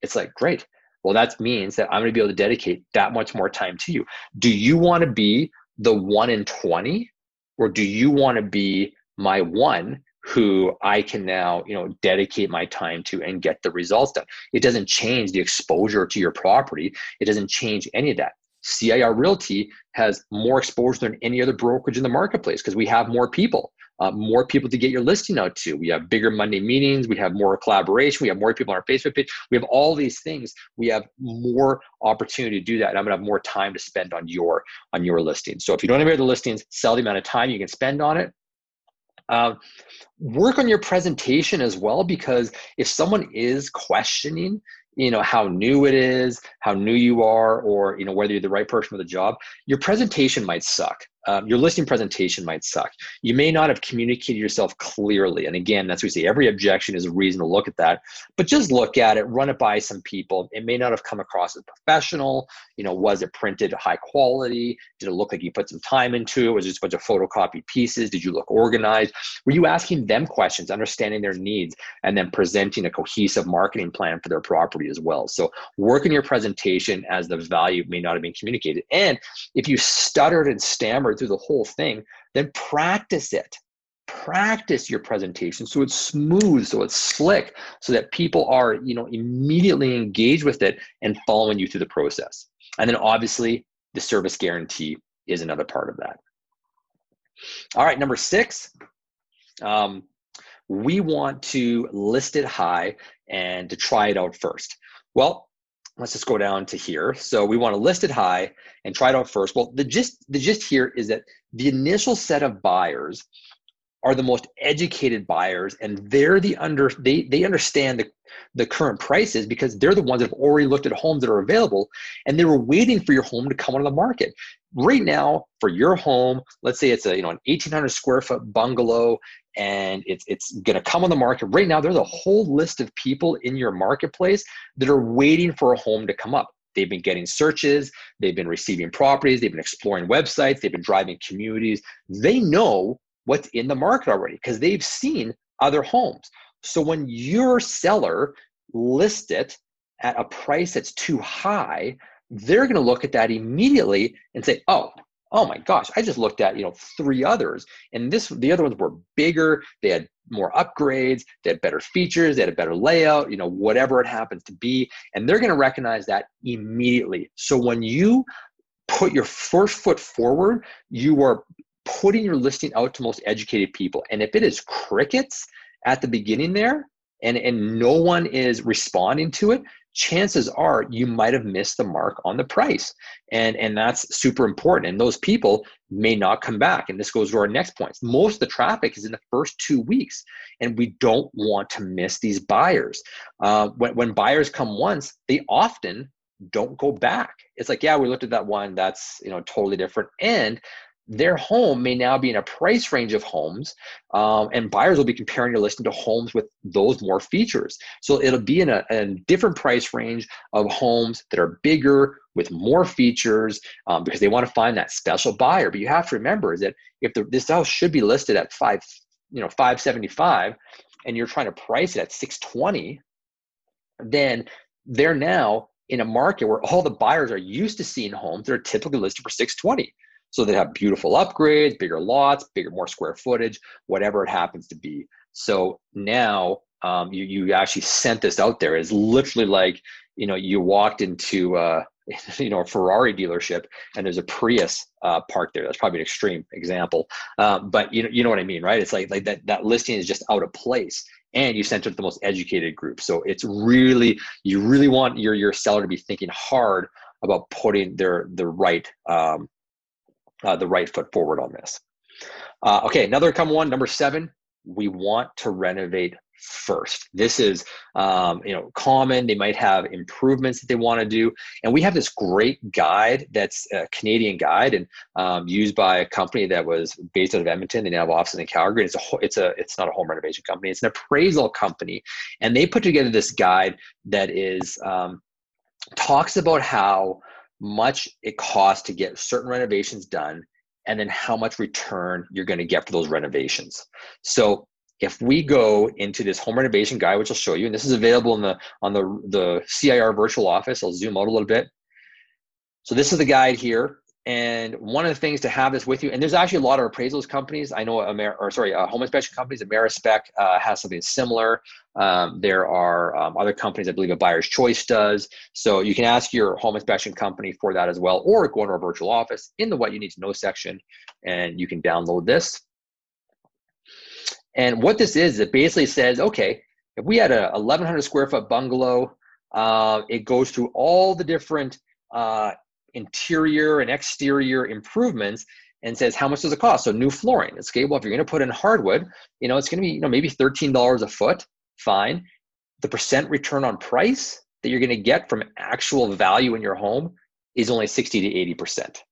It's like, great. Well, that means that I'm going to be able to dedicate that much more time to you. Do you want to be the one in 20 or do you want to be my one who I can now, you know, dedicate my time to and get the results done? It doesn't change the exposure to your property. It doesn't change any of that. CIR Realty has more exposure than any other brokerage in the marketplace because we have more people uh, more people to get your listing out to. We have bigger Monday meetings. We have more collaboration. We have more people on our Facebook page. We have all these things. We have more opportunity to do that. And I'm going to have more time to spend on your on your listing. So if you don't have any other listings, sell the amount of time you can spend on it. Um, work on your presentation as well because if someone is questioning you know how new it is how new you are or you know whether you're the right person for the job your presentation might suck um, your listing presentation might suck. You may not have communicated yourself clearly. And again, that's what we say every objection is a reason to look at that. But just look at it, run it by some people. It may not have come across as professional. You know, was it printed high quality? Did it look like you put some time into it? Was it just a bunch of photocopied pieces? Did you look organized? Were you asking them questions, understanding their needs, and then presenting a cohesive marketing plan for their property as well? So work in your presentation as the value may not have been communicated. And if you stuttered and stammered through the whole thing, then practice it. Practice your presentation so it's smooth, so it's slick, so that people are, you know, immediately engaged with it and following you through the process. And then obviously the service guarantee is another part of that. All right, number six, um, we want to list it high and to try it out first. Well, let's just go down to here. So we want to list it high and try it out first. Well, the gist, the gist here is that the initial set of buyers are the most educated buyers and they're the under they they understand the the current prices because they're the ones that have already looked at homes that are available and they were waiting for your home to come on the market. Right now for your home let's say it's a you know an 1800 square foot bungalow and it's it's going to come on the market right now there's a whole list of people in your marketplace that are waiting for a home to come up. They've been getting searches they've been receiving properties they've been exploring websites they've been driving communities. They know what's in the market already because they've seen other homes so when your seller lists it at a price that's too high they're going to look at that immediately and say oh oh my gosh, I just looked at, you know, three others and this, the other ones were bigger. They had more upgrades, they had better features, they had a better layout, you know, whatever it happens to be. And they're going to recognize that immediately. So when you put your first foot forward, you are putting your listing out to most educated people. And if it is crickets at the beginning there, and, and no one is responding to it, chances are you might have missed the mark on the price. And, and that's super important. And those people may not come back. And this goes to our next point. Most of the traffic is in the first two weeks, and we don't want to miss these buyers. Uh, when, when buyers come once, they often don't go back. It's like, yeah, we looked at that one. That's you know totally different. And their home may now be in a price range of homes, um, and buyers will be comparing your listing to homes with those more features. So it'll be in a, a different price range of homes that are bigger with more features um, because they want to find that special buyer. But you have to remember is that if the, this house should be listed at five, you know, five seventy five, and you're trying to price it at six twenty, then they're now in a market where all the buyers are used to seeing homes that are typically listed for 620 so they have beautiful upgrades, bigger lots, bigger, more square footage, whatever it happens to be. So now um, you you actually sent this out there. It's literally like you know you walked into uh, you know a Ferrari dealership and there's a Prius uh, parked there. That's probably an extreme example, um, but you know you know what I mean, right? It's like like that that listing is just out of place, and you sent it to the most educated group. So it's really you really want your your seller to be thinking hard about putting their the right um, uh, the right foot forward on this. Uh, okay, another common one, number seven, we want to renovate first. This is um, you know common. They might have improvements that they want to do, and we have this great guide that's a Canadian guide and um, used by a company that was based out of Edmonton. They now have offices in Calgary. It's a it's a it's not a home renovation company. It's an appraisal company, and they put together this guide that is um, talks about how much it costs to get certain renovations done and then how much return you're going to get for those renovations. So if we go into this home renovation guide, which I'll show you, and this is available in the on the the CIR virtual office. I'll zoom out a little bit. So this is the guide here. And one of the things to have this with you, and there's actually a lot of appraisals companies. I know, Amer- or sorry, uh, home inspection companies. Amerispec uh, has something similar. Um, there are um, other companies, I believe, a Buyer's Choice does. So you can ask your home inspection company for that as well, or go into our virtual office in the What You Need to Know section, and you can download this. And what this is, it basically says, okay, if we had a 1,100 square foot bungalow, uh, it goes through all the different uh, interior and exterior improvements and says how much does it cost? So new flooring. It's okay well if you're going to put in hardwood you know it's going to be you know maybe $13 a foot. Fine. The percent return on price that you're going to get from actual value in your home is only 60 to 80 percent.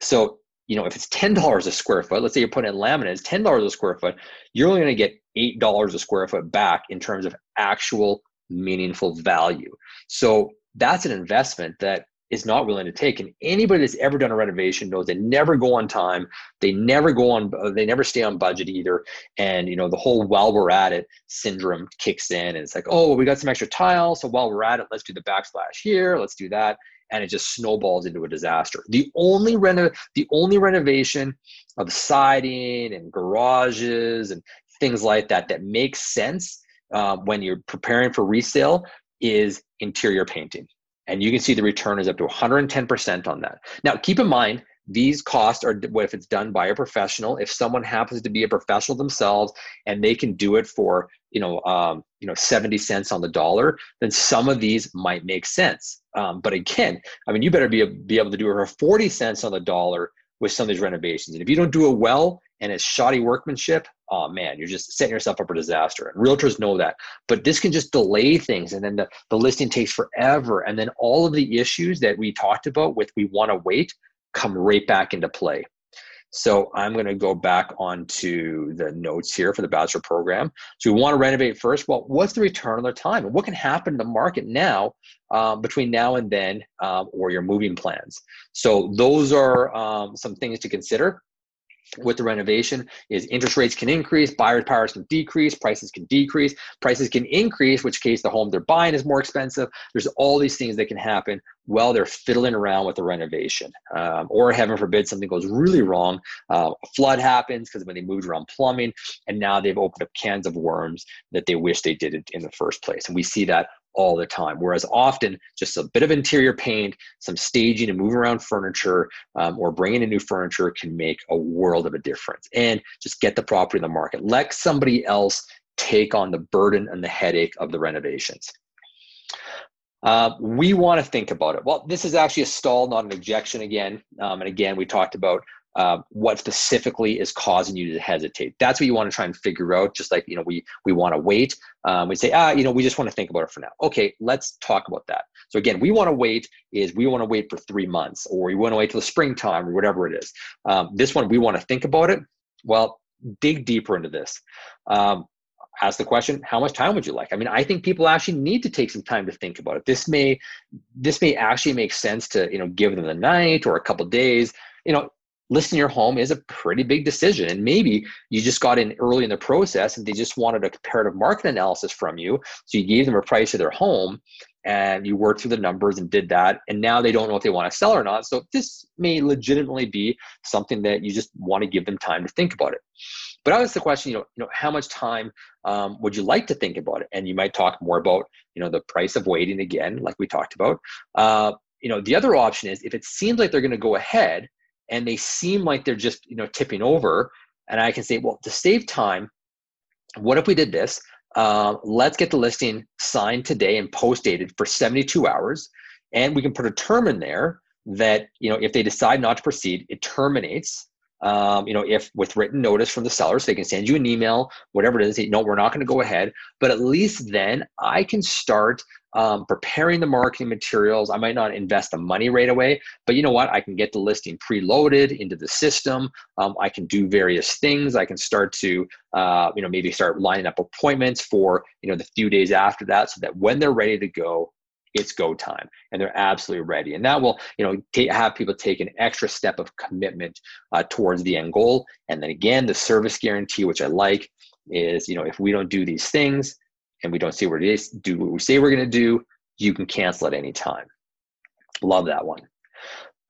So you know if it's $10 a square foot let's say you're putting in laminate it's $10 a square foot you're only going to get $8 a square foot back in terms of actual meaningful value. So that's an investment that is not willing to take. And anybody that's ever done a renovation knows they never go on time. They never go on. They never stay on budget either. And you know the whole while we're at it syndrome kicks in, and it's like, oh, we got some extra tile, so while we're at it, let's do the backsplash here. Let's do that, and it just snowballs into a disaster. The only reno, the only renovation of siding and garages and things like that that makes sense uh, when you're preparing for resale is interior painting and you can see the return is up to 110% on that. Now, keep in mind, these costs are what if it's done by a professional. If someone happens to be a professional themselves and they can do it for you know um, you know 70 cents on the dollar, then some of these might make sense. Um, but again, I mean, you better be be able to do it for 40 cents on the dollar with some of these renovations. And if you don't do it well and it's shoddy workmanship, oh man, you're just setting yourself up for disaster. And realtors know that. But this can just delay things and then the, the listing takes forever. And then all of the issues that we talked about with we want to wait come right back into play. So I'm going to go back onto the notes here for the bachelor program. So we want to renovate first. Well, what's the return on their time? And what can happen in the market now um, between now and then um, or your moving plans? So those are um, some things to consider with the renovation is interest rates can increase, buyers' powers can decrease, prices can decrease, prices can increase, which case the home they're buying is more expensive. There's all these things that can happen while they're fiddling around with the renovation. Um, or heaven forbid something goes really wrong, uh, a flood happens because when they moved around plumbing, and now they've opened up cans of worms that they wish they did it in the first place. And we see that all the time. Whereas often, just a bit of interior paint, some staging and moving around furniture, um, or bringing in new furniture can make a world of a difference. And just get the property in the market. Let somebody else take on the burden and the headache of the renovations. Uh, we want to think about it. Well, this is actually a stall, not an objection again. Um, and again, we talked about uh, what specifically is causing you to hesitate. That's what you want to try and figure out. Just like you know, we we want to wait. Um, we say, ah, you know, we just want to think about it for now. Okay, let's talk about that. So again, we want to wait is we want to wait for three months, or we want to wait till the springtime, or whatever it is. Um, this one, we want to think about it. Well, dig deeper into this. Um, ask the question how much time would you like i mean i think people actually need to take some time to think about it this may this may actually make sense to you know give them the night or a couple days you know listing your home is a pretty big decision. And maybe you just got in early in the process and they just wanted a comparative market analysis from you. So you gave them a price of their home and you worked through the numbers and did that. And now they don't know if they want to sell or not. So this may legitimately be something that you just want to give them time to think about it. But I ask the question, you know, you know, how much time um, would you like to think about it? And you might talk more about, you know, the price of waiting again, like we talked about. Uh, you know, the other option is if it seems like they're going to go ahead and they seem like they're just you know tipping over. And i can say well to save time what if we did this? Uh, let's get the listing signed today and post dated for 72 hours. And we can put a term in there that you know if they decide not to proceed it terminates um, you know, if with written notice from the seller, so they can send you an email, whatever it is, say, no, we're not going to go ahead. But at least then I can start um, preparing the marketing materials. I might not invest the money right away, but you know what? I can get the listing preloaded into the system. Um, I can do various things. I can start to, uh, you know, maybe start lining up appointments for, you know, the few days after that so that when they're ready to go, it's go time and they're absolutely ready. And that will you know t- have people take an extra step of commitment uh, towards the end goal. And then again the service guarantee which i like is you know if we don't do these things and we don't see what it is do what we say we're going to do you can cancel at any time. Love that one.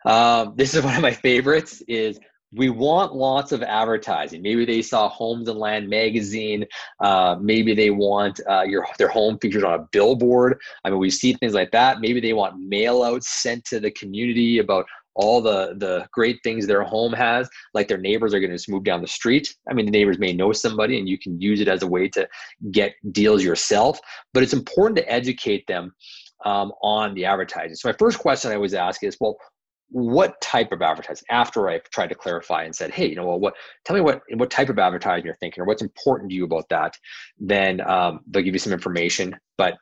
Um, this is one of my favorites is we want lots of advertising. Maybe they saw Homes and Land magazine. Uh, maybe they want uh, your their home featured on a billboard. I mean, we see things like that. Maybe they want mail outs sent to the community about all the the great things their home has. Like their neighbors are going to just move down the street. I mean, the neighbors may know somebody, and you can use it as a way to get deals yourself. But it's important to educate them um, on the advertising. So my first question I always ask is, well, what type of advertising after i tried to clarify and said hey you know well what tell me what what type of advertising you're thinking or what's important to you about that then um, they'll give you some information. But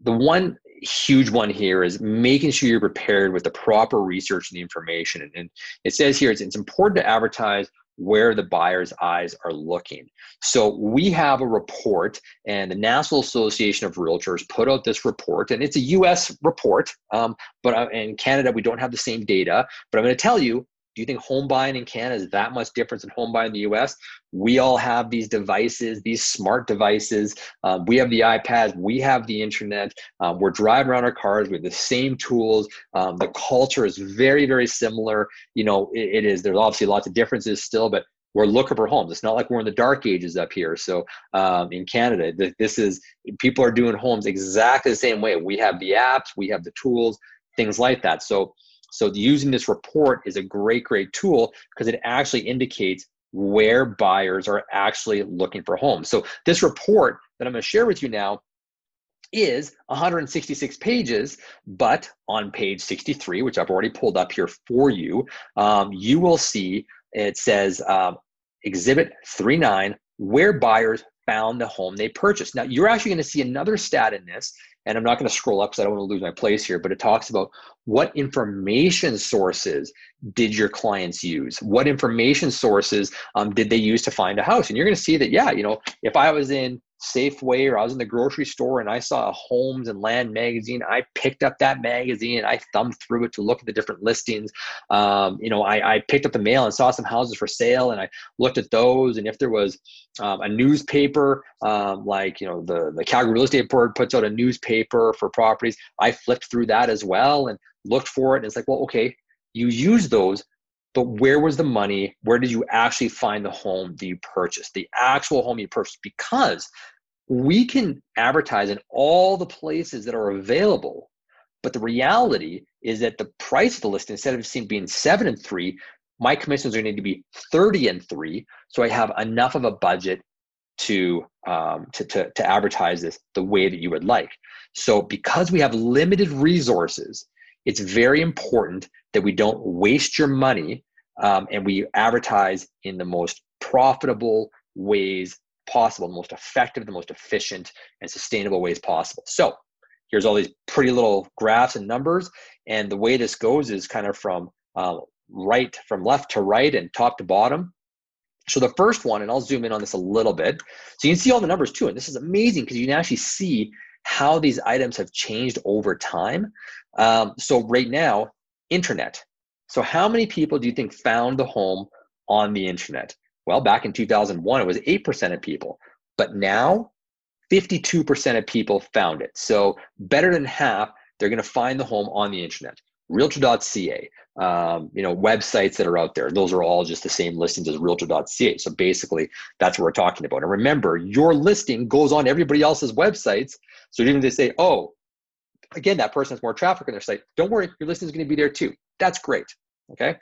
the one huge one here is making sure you're prepared with the proper research and the information. And it says here it's, it's important to advertise where the buyer's eyes are looking. So we have a report, and the National Association of Realtors put out this report, and it's a U.S. report, um, but uh, in Canada we don't have the same data. But I'm going to tell you do you think home buying in Canada is that much different than home buying in the US? We all have these devices, these smart devices. Um, we have the iPads, we have the internet. Um, we're driving around our cars with the same tools. Um, the culture is very, very similar. You know, it, it is, there's obviously lots of differences still, but we're looking for homes. It's not like we're in the dark ages up here. So um, in Canada, this is people are doing homes exactly the same way. We have the apps, we have the tools, things like that. So so using this report is a great, great tool because it actually indicates where buyers are actually looking for homes. So this report that I'm going to share with you now is 166 pages, but on page 63, which I've already pulled up here for you, um, you will see it says um, Exhibit 39, where buyers found the home they purchased. Now, you're actually going to see another stat in this, and I'm not going to scroll up because I don't want to lose my place here, but it talks about what information sources did your clients use? What information sources um, did they use to find a house? And you're going to see that, yeah, you know, if I was in Safeway or I was in the grocery store and I saw a Homes and Land magazine, I picked up that magazine I thumbed through it to look at the different listings. Um, you know, I, I, picked up the mail and saw some houses for sale and I looked at those. And if there was um, a newspaper, um, like, you know, the, the Calgary Real Estate Board puts out a newspaper for properties, I flipped through that as well and looked for it. And it's like, well, okay, you use those but where was the money? Where did you actually find the home that you purchased, the actual home you purchased? Because we can advertise in all the places that are available, but the reality is that the price of the listing, instead of seeing being seven and three, my commissions are going to be 30 and three. So I have enough of a budget to, um, to, to, to advertise this the way that you would like. So, because we have limited resources, it's very important that we don't waste your money um, and we advertise in the most profitable ways possible, the most effective, the most efficient, and sustainable ways possible. So, here's all these pretty little graphs and numbers. And the way this goes is kind of from uh, right, from left to right and top to bottom. So the first one, and I'll zoom in on this a little bit. So you can see all the numbers too. And this is amazing because you can actually see how these items have changed over time. Um, so right now, internet. So how many people do you think found the home on the internet? Well, back in 2001, it was 8% of people. But now, 52% of people found it. So better than half, they're to find the home on the internet. Realtor.ca, um, you know, websites that are out there. Those are all just the same listings as Realtor.ca. So basically, that's what we're talking about. And remember, your listing goes on everybody else's websites. So even if they say, oh, again, that person has more traffic on their site, don't worry, your listing is going to be there too. That's great. Okay.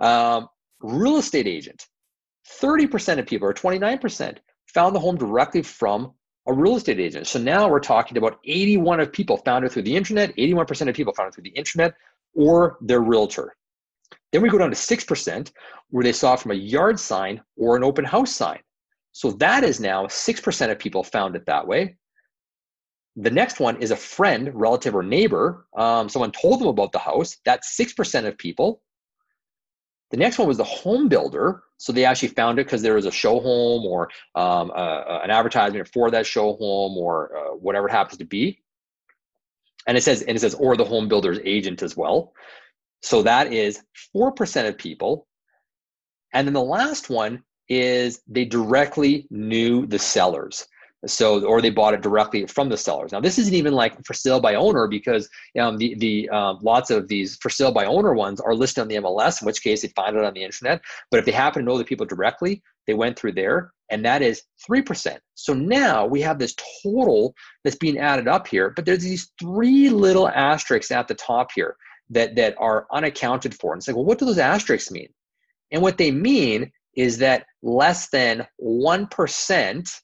Um, real estate agent, 30% of people, or 29%, found the home directly from a real estate agent. So now we're talking about 81 of people found it through the internet, 81% of people found it through the internet or their realtor. Then we go down to 6% where they saw from a yard sign or an open house sign. So that is now 6% of people found it that way. The next one is a friend, relative, or neighbor. Um, someone told them about the house. That's 6% of people. The next one was the home builder. So they actually found it because there was a show home or um, uh, an advertisement for that show home or uh, whatever it happens to be. And it says, and it says, or the home builder's agent as well. So that is 4% of people. And then the last one is they directly knew the sellers. So, or they bought it directly from the sellers. Now, this isn't even like for sale by owner because um, the the uh, lots of these for sale by owner ones are listed on the MLS. In which case, they find it on the internet. But if they happen to know the people directly, they went through there, and that is 3%. So now we have this total that's being added up here, but there's these three little asterisks at the top here that, that are unaccounted for. And it's like, well, what do those asterisks mean? And what they mean is that less than 1%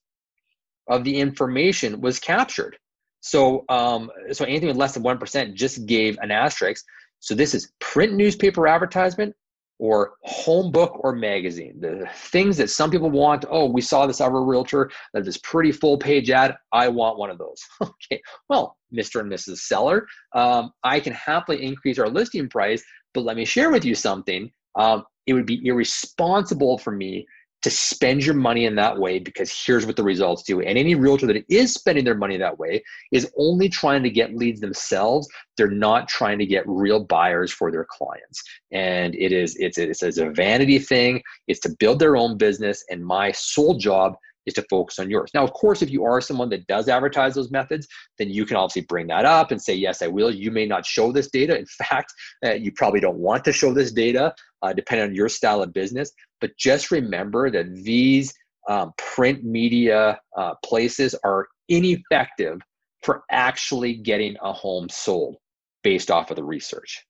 of the information was captured. So, um, so anything with less than 1% just gave an asterisk. So this is print newspaper advertisement, or home book or magazine. The things that some people want. Oh, we saw this other realtor that this pretty full page ad. I want one of those. okay, well, Mr. and Mrs. Seller, um, I can happily increase our listing price, but let me share with you something. Um, it would be irresponsible for me to spend your money in that way because here's what the results do. And any realtor that is spending their money that way is only trying to get leads themselves. They're not trying to get real buyers for their clients. And it is it's it's, it's a vanity thing. It's to build their own business. And my sole job is to focus on yours. Now, of course, if you are someone that does advertise those methods, then you can obviously bring that up and say, yes, I will. You may not show this data. In fact, uh, you probably don't want to show this data, uh, depending on your style of business. But just remember that these um, print media uh, places are ineffective for actually getting a home sold based off of the research.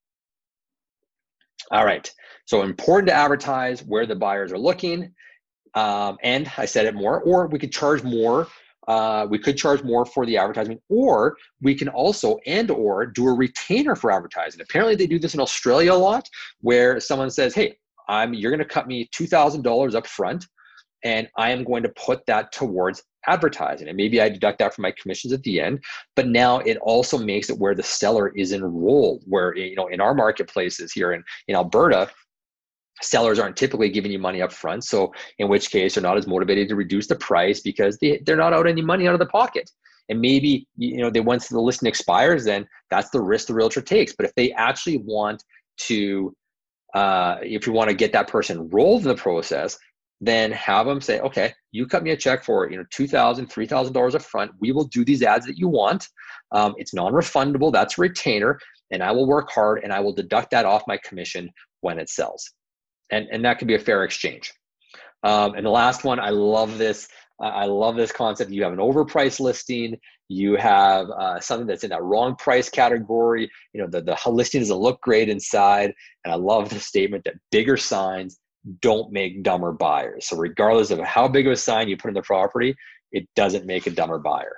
All right, so important to advertise where the buyers are looking um, and I said it more, or we could charge more. Uh, we could charge more for the advertisement, or we can also and or do a retainer for advertising. Apparently, they do this in Australia a lot, where someone says, "Hey, I'm you're going to cut me two thousand dollars up front, and I am going to put that towards advertising, and maybe I deduct that from my commissions at the end. But now it also makes it where the seller is enrolled. Where you know in our marketplaces here in in Alberta, sellers aren't typically giving you money up front so in which case they're not as motivated to reduce the price because they, they're not out any money out of the pocket. And maybe you know they once the listing expires then that's the risk the realtor takes. But if they actually want to uh, if you want to get that person enrolled in the process then have them say okay you cut me a check for you know $2000 $3000 up front we will do these ads that you want. Um, it's non-refundable. That's retainer. And i will work hard and i will deduct that off my commission when it sells and and that could be a fair exchange. Um, and the last one, I love this. I love this concept. You have an overpriced listing. You have uh, something that's in that wrong price category. You know, the, the listing doesn't look great inside. And I love the statement that bigger signs don't make dumber buyers. So regardless of how big of a sign you put in the property, it doesn't make a dumber buyer.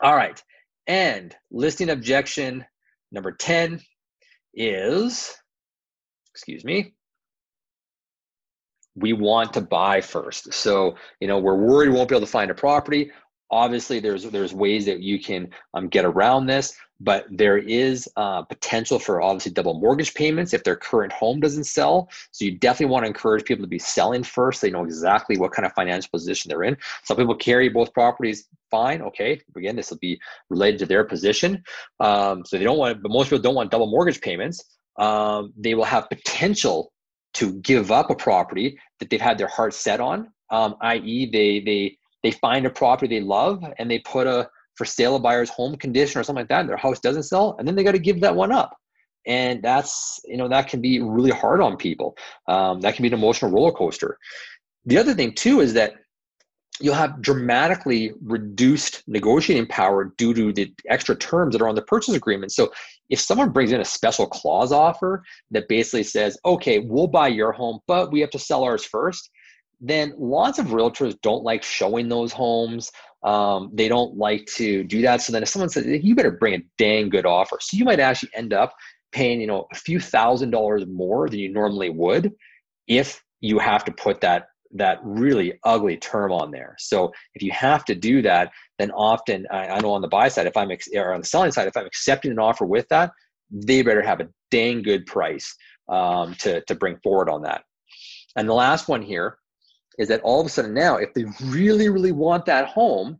All right. And listing objection number 10 is, excuse me, we want to buy first. So, you know, we're worried we won't be able to find a property. Obviously, there's there's ways that you can um, get around this, but there is uh, potential for obviously double mortgage payments if their current home doesn't sell. So you definitely want to encourage people to be selling first. They know exactly what kind of financial position they're in. Some people carry both properties fine. Okay, again, this will be related to their position. Um, so they don't want, but most people don't want double mortgage payments. Um, they will have potential to give up a property that they've had their heart set on, um, i.e., they they they find a property they love and they put a for sale of buyer's home condition or something like that, and their house doesn't sell, and then they got to give that one up. And that's you know that can be really hard on people. Um, that can be an emotional roller coaster. The other thing too is that you'll have dramatically reduced negotiating power due to the extra terms that are on the purchase agreement. So if someone brings in a special clause offer that basically says, okay, we'll buy your home, but we have to sell ours first, then lots of realtors don't like showing those homes. Um, they don't like to do that. So then if someone says, you better bring a dang good offer. So you might actually end up paying, you know, a few thousand dollars more than you normally would if you have to put that that really ugly term on there. So if you have to do that, then often I, I know on the buy side, if I'm ex- or on the selling side, if I'm accepting an offer with that, they better have a dang good price um, to to bring forward on that. And the last one here is that all of a sudden now, if they really really want that home,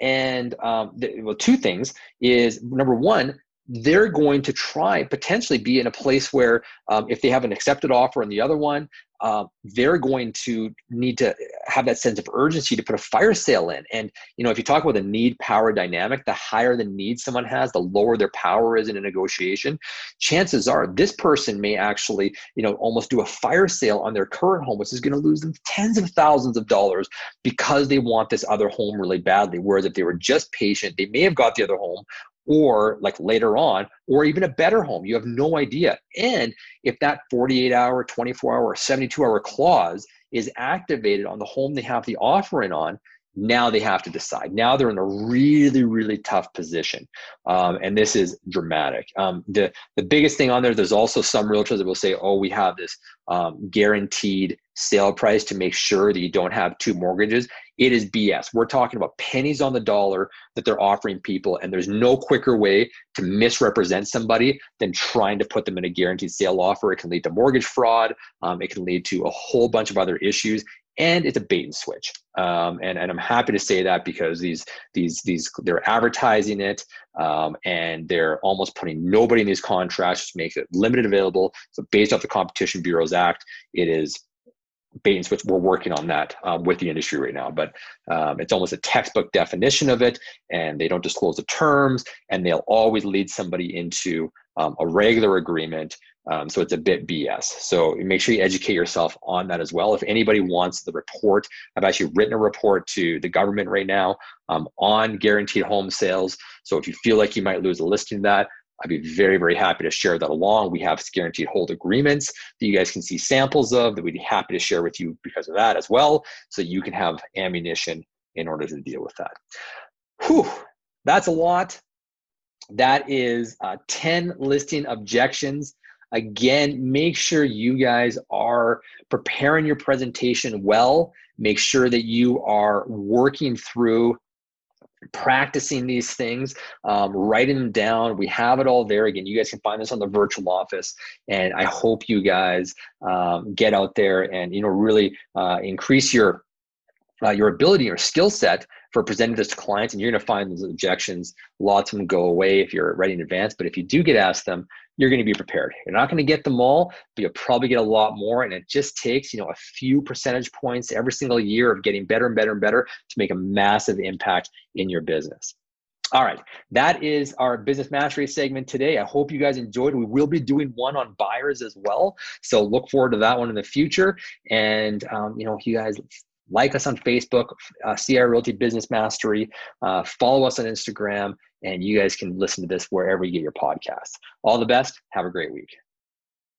and um, well, two things is number one, they're going to try potentially be in a place where um, if they have an accepted offer on the other one uh, they're going to need to have that sense of urgency to put a fire sale in. And you know, if you talk about the need power dynamic, the higher the need someone has, the lower their power is in a negotiation. Chances are this person may actually, you know, almost do a fire sale on their current home, which is going to lose them tens of thousands of dollars because they want this other home really badly. Whereas if they were just patient, they may have got the other home or like later on, or even a better home. You have no idea. And if that 48 hour, 24 hour, 72 hour clause is activated on the home they have the offering on, now they have to decide. Now they're in a really, really tough position. Um, and this is dramatic. Um, the, the biggest thing on there, there's also some realtors that will say, oh, we have this um, guaranteed sale price to make sure that you don't have two mortgages. It is BS. We're talking about pennies on the dollar that they're offering people, and there's no quicker way to misrepresent somebody than trying to put them in a guaranteed sale offer. It can lead to mortgage fraud. Um, it can lead to a whole bunch of other issues, and it's a bait and switch. Um, and, and I'm happy to say that because these these these they're advertising it um, and they're almost putting nobody in these contracts, which makes it limited available. So based off the Competition Bureau's Act, it is bait and switch. We're working on that um, with the industry right now, but um, it's almost a textbook definition of it, and they don't disclose the terms, and they'll always lead somebody into um, a regular agreement. Um, so it's a bit BS. So make sure you educate yourself on that as well. If anybody wants the report, I've actually written a report to the government right now um, on guaranteed home sales. So if you feel like you might lose a listing that, I'd be very, very happy to share that along. We have guaranteed hold agreements that you guys can see samples of that we'd be happy to share with you because of that as well. So you can have ammunition in order to deal with that. Whew, that's a lot. That is uh, 10 listing objections. Again, make sure you guys are preparing your presentation well. Make sure that you are working through practicing these things, um, writing them down. We have it all there. Again, you guys can find this on the virtual office. And I hope you guys um, get out there and, you know, really uh, increase your uh, your ability or skill set for presenting this to clients and you're going to find those objections lots of them go away if you're ready in advance but if you do get asked them you're going to be prepared you're not going to get them all but you'll probably get a lot more and it just takes you know a few percentage points every single year of getting better and better and better to make a massive impact in your business all right, that is our business mastery segment today. I hope you guys enjoyed. We will be doing one on buyers as well, so look forward to that one in the future. And um, you know, you guys like us on Facebook, uh, CIR Realty Business Mastery, uh, follow us on Instagram, and you guys can listen to this wherever you get your podcasts. All the best. Have a great week.